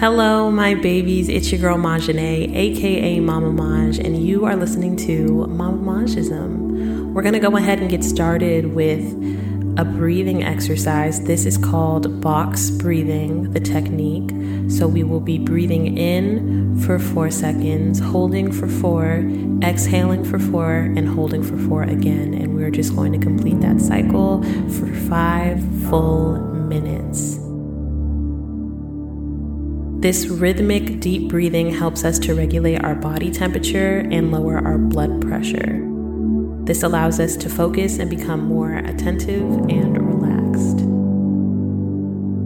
Hello, my babies. It's your girl Majane, aka Mama Maj, and you are listening to Mama Majism. We're gonna go ahead and get started with a breathing exercise. This is called box breathing, the technique. So we will be breathing in for four seconds, holding for four, exhaling for four, and holding for four again. And we're just going to complete that cycle for five full minutes. This rhythmic deep breathing helps us to regulate our body temperature and lower our blood pressure. This allows us to focus and become more attentive and relaxed.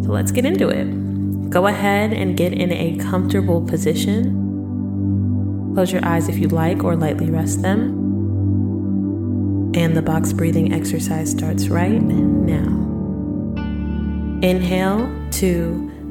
So let's get into it. Go ahead and get in a comfortable position. Close your eyes if you like or lightly rest them. And the box breathing exercise starts right now. Inhale, two,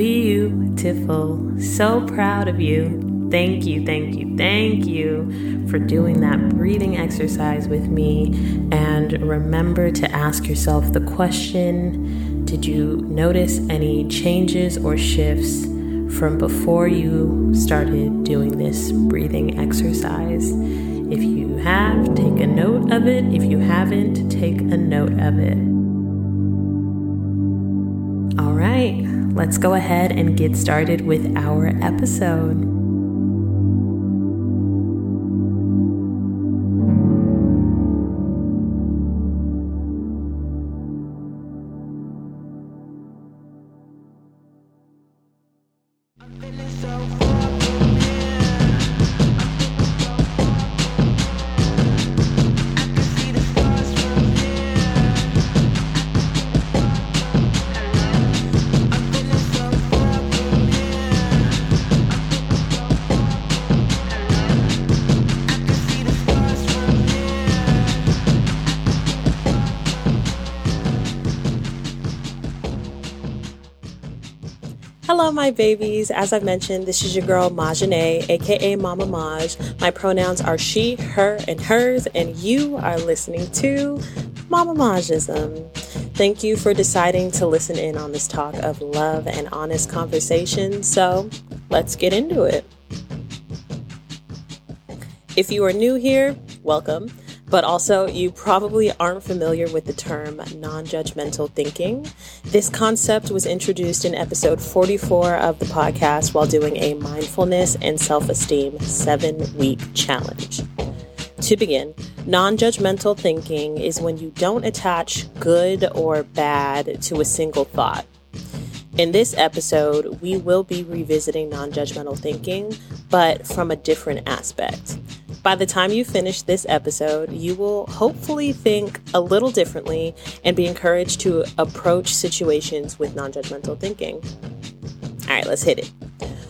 Beautiful. So proud of you. Thank you, thank you, thank you for doing that breathing exercise with me. And remember to ask yourself the question Did you notice any changes or shifts from before you started doing this breathing exercise? If you have, take a note of it. If you haven't, take a note of it. Let's go ahead and get started with our episode. My babies. As I've mentioned, this is your girl Majane, aka Mama Maj. My pronouns are she, her, and hers, and you are listening to Mama Majism. Thank you for deciding to listen in on this talk of love and honest conversation. So let's get into it. If you are new here, welcome but also you probably aren't familiar with the term non judgmental thinking. This concept was introduced in episode 44 of the podcast while doing a mindfulness and self esteem seven week challenge. To begin, non judgmental thinking is when you don't attach good or bad to a single thought. In this episode, we will be revisiting non judgmental thinking, but from a different aspect. By the time you finish this episode, you will hopefully think a little differently and be encouraged to approach situations with non judgmental thinking. All right, let's hit it.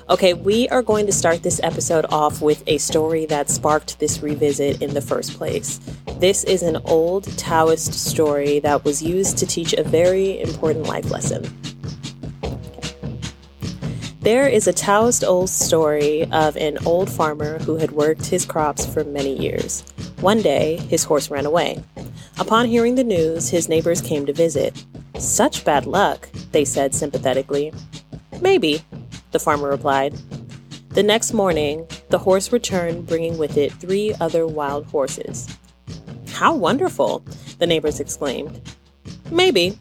Okay, we are going to start this episode off with a story that sparked this revisit in the first place. This is an old Taoist story that was used to teach a very important life lesson. There is a Taoist old story of an old farmer who had worked his crops for many years. One day, his horse ran away. Upon hearing the news, his neighbors came to visit. Such bad luck, they said sympathetically. Maybe, the farmer replied. The next morning, the horse returned bringing with it three other wild horses. How wonderful, the neighbors exclaimed. Maybe,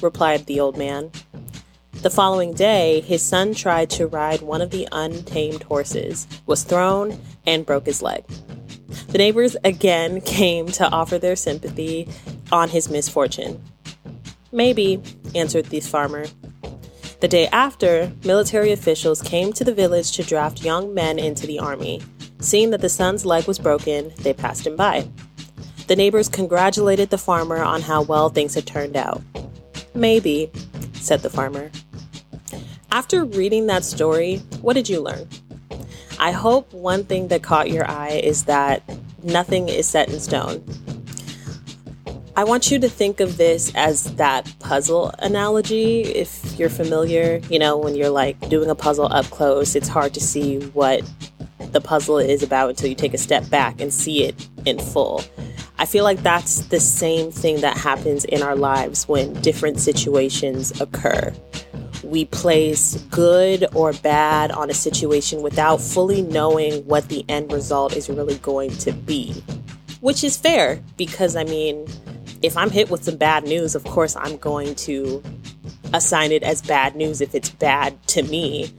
replied the old man. The following day, his son tried to ride one of the untamed horses, was thrown, and broke his leg. The neighbors again came to offer their sympathy on his misfortune. Maybe, answered the farmer. The day after, military officials came to the village to draft young men into the army. Seeing that the son's leg was broken, they passed him by. The neighbors congratulated the farmer on how well things had turned out. Maybe, said the farmer. After reading that story, what did you learn? I hope one thing that caught your eye is that nothing is set in stone. I want you to think of this as that puzzle analogy. If you're familiar, you know, when you're like doing a puzzle up close, it's hard to see what the puzzle is about until you take a step back and see it in full. I feel like that's the same thing that happens in our lives when different situations occur we place good or bad on a situation without fully knowing what the end result is really going to be. Which is fair because, I mean, if I'm hit with some bad news, of course I'm going to assign it as bad news if it's bad to me.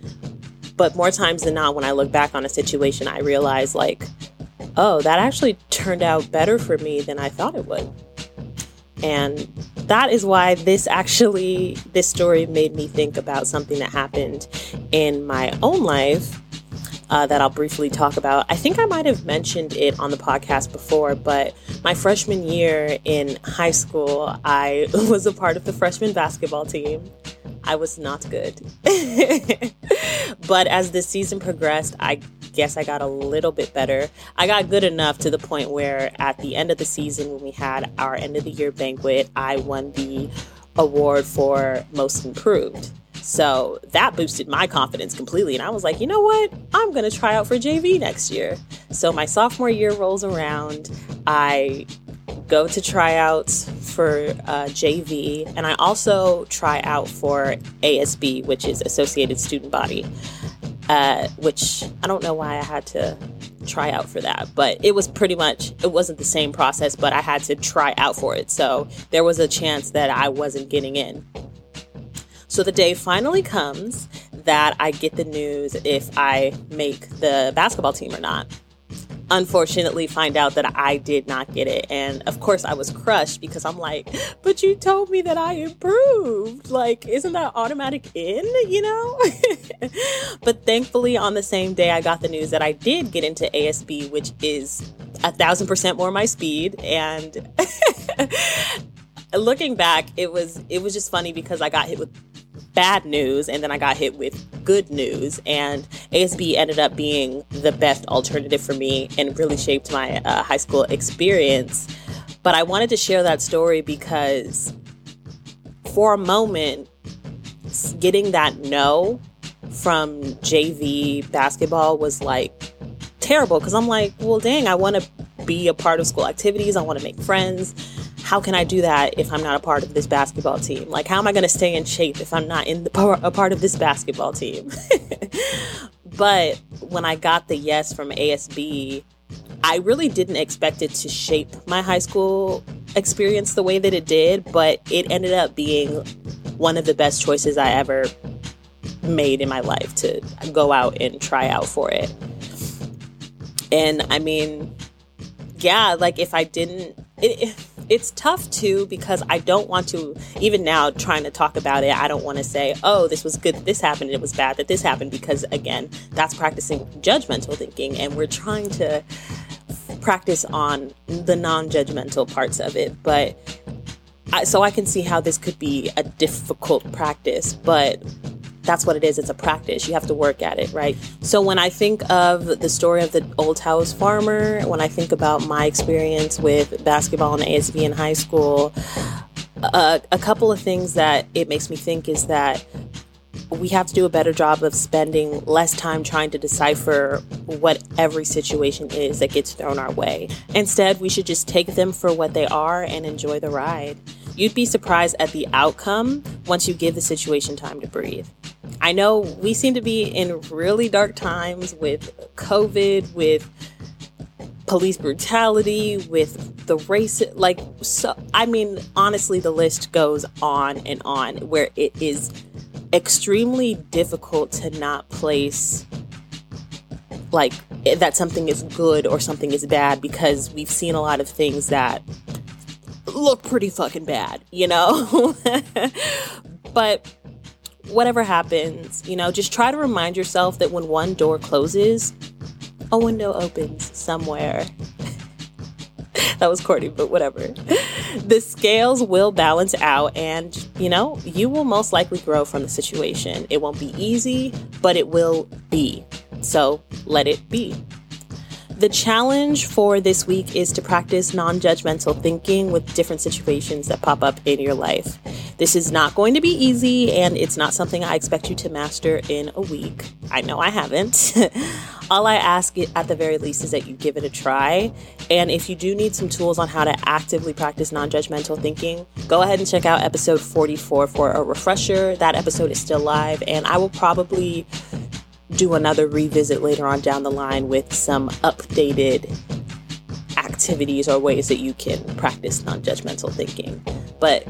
But more times than not, when I look back on a situation, I realize, like, oh, that actually turned out better for me than I thought it would. And that is why this actually, this story made me think about something that happened in my own life uh, that I'll briefly talk about. I think I might have mentioned it on the podcast before, but my freshman year in high school, I was a part of the freshman basketball team. I was not good. but as the season progressed, I guess I got a little bit better. I got good enough to the point where at the end of the season, when we had our end of the year banquet, I won the award for most improved. So that boosted my confidence completely. And I was like, you know what? I'm going to try out for JV next year. So my sophomore year rolls around. I go to tryouts for uh, JV, and I also try out for ASB, which is Associated Student Body uh, which I don't know why I had to try out for that, but it was pretty much, it wasn't the same process, but I had to try out for it. So there was a chance that I wasn't getting in. So the day finally comes that I get the news if I make the basketball team or not unfortunately find out that I did not get it. And of course, I was crushed because I'm like, but you told me that I improved. Like, isn't that automatic in, you know? but thankfully, on the same day, I got the news that I did get into ASB, which is a thousand percent more my speed. And looking back, it was it was just funny because I got hit with bad news and then I got hit with good news. And ASB ended up being the best alternative for me and really shaped my uh, high school experience. But I wanted to share that story because for a moment, getting that no from JV basketball was like terrible because I'm like, well, dang, I want to be a part of school activities, I want to make friends how can I do that if I'm not a part of this basketball team? Like, how am I going to stay in shape if I'm not in the a part of this basketball team? but when I got the yes from ASB, I really didn't expect it to shape my high school experience the way that it did, but it ended up being one of the best choices I ever made in my life to go out and try out for it. And I mean, yeah, like if I didn't, it, it's tough too because I don't want to, even now trying to talk about it, I don't want to say, oh, this was good that this happened, it was bad that this happened, because again, that's practicing judgmental thinking. And we're trying to practice on the non judgmental parts of it. But I, so I can see how this could be a difficult practice, but that's what it is. It's a practice. You have to work at it, right? So when I think of the story of the Old Taoist Farmer, when I think about my experience with basketball and ASB in high school, uh, a couple of things that it makes me think is that we have to do a better job of spending less time trying to decipher what every situation is that gets thrown our way. Instead, we should just take them for what they are and enjoy the ride. You'd be surprised at the outcome once you give the situation time to breathe. I know we seem to be in really dark times with COVID, with police brutality, with the race. Like, so, I mean, honestly, the list goes on and on where it is extremely difficult to not place like eh, that something is good or something is bad because we've seen a lot of things that look pretty fucking bad, you know? but whatever happens, you know, just try to remind yourself that when one door closes, a window opens somewhere. that was corny, but whatever. The scales will balance out, and you know, you will most likely grow from the situation. It won't be easy, but it will be. So let it be. The challenge for this week is to practice non judgmental thinking with different situations that pop up in your life. This is not going to be easy, and it's not something I expect you to master in a week. I know I haven't. All I ask at the very least is that you give it a try. And if you do need some tools on how to actively practice non judgmental thinking, go ahead and check out episode 44 for a refresher. That episode is still live, and I will probably do another revisit later on down the line with some updated activities or ways that you can practice non-judgmental thinking. But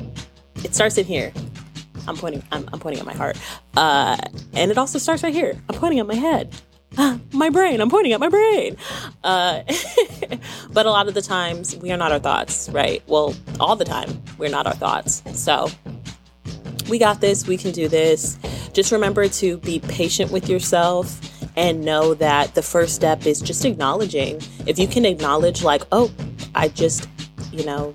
it starts in here. I'm pointing. I'm, I'm pointing at my heart, uh, and it also starts right here. I'm pointing at my head. my brain. I'm pointing at my brain. Uh, but a lot of the times, we are not our thoughts, right? Well, all the time, we're not our thoughts. So we got this. We can do this. Just remember to be patient with yourself and know that the first step is just acknowledging. If you can acknowledge, like, oh, I just, you know,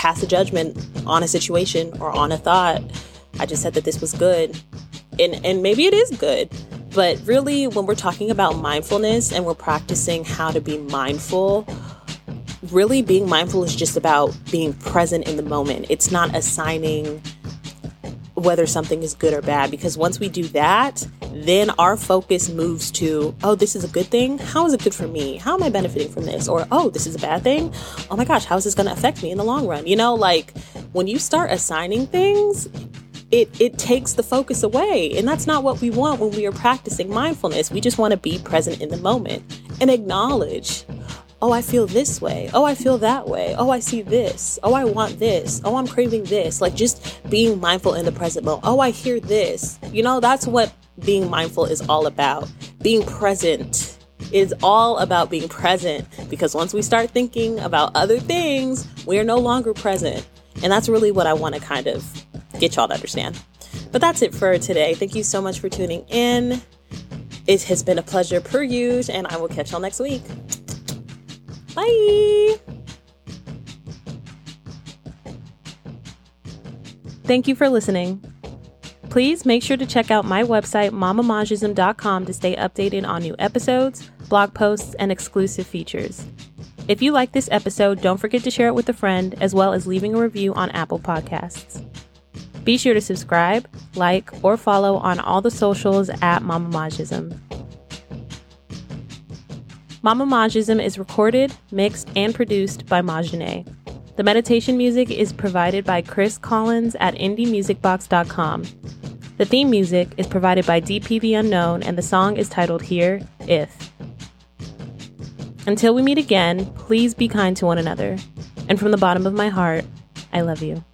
pass a judgment on a situation or on a thought. I just said that this was good. And, and maybe it is good. But really, when we're talking about mindfulness and we're practicing how to be mindful, really being mindful is just about being present in the moment. It's not assigning whether something is good or bad because once we do that, then our focus moves to, oh, this is a good thing. How is it good for me? How am I benefiting from this? Or, oh, this is a bad thing. Oh my gosh, how is this going to affect me in the long run? You know, like when you start assigning things, it, it takes the focus away. And that's not what we want when we are practicing mindfulness. We just want to be present in the moment and acknowledge, oh, I feel this way. Oh, I feel that way. Oh, I see this. Oh, I want this. Oh, I'm craving this. Like just being mindful in the present moment. Oh, I hear this. You know, that's what being mindful is all about. Being present is all about being present because once we start thinking about other things, we are no longer present. And that's really what I want to kind of get y'all to understand. But that's it for today. Thank you so much for tuning in. It has been a pleasure per usual, and I will catch y'all next week. Bye. Thank you for listening. Please make sure to check out my website, mamamajism.com, to stay updated on new episodes, blog posts, and exclusive features. If you like this episode, don't forget to share it with a friend, as well as leaving a review on Apple Podcasts. Be sure to subscribe, like, or follow on all the socials at Mamamajism. Mama Majism is recorded, mixed, and produced by Majane. The meditation music is provided by Chris Collins at indiemusicbox.com. The theme music is provided by DP the Unknown, and the song is titled Here, If. Until we meet again, please be kind to one another. And from the bottom of my heart, I love you.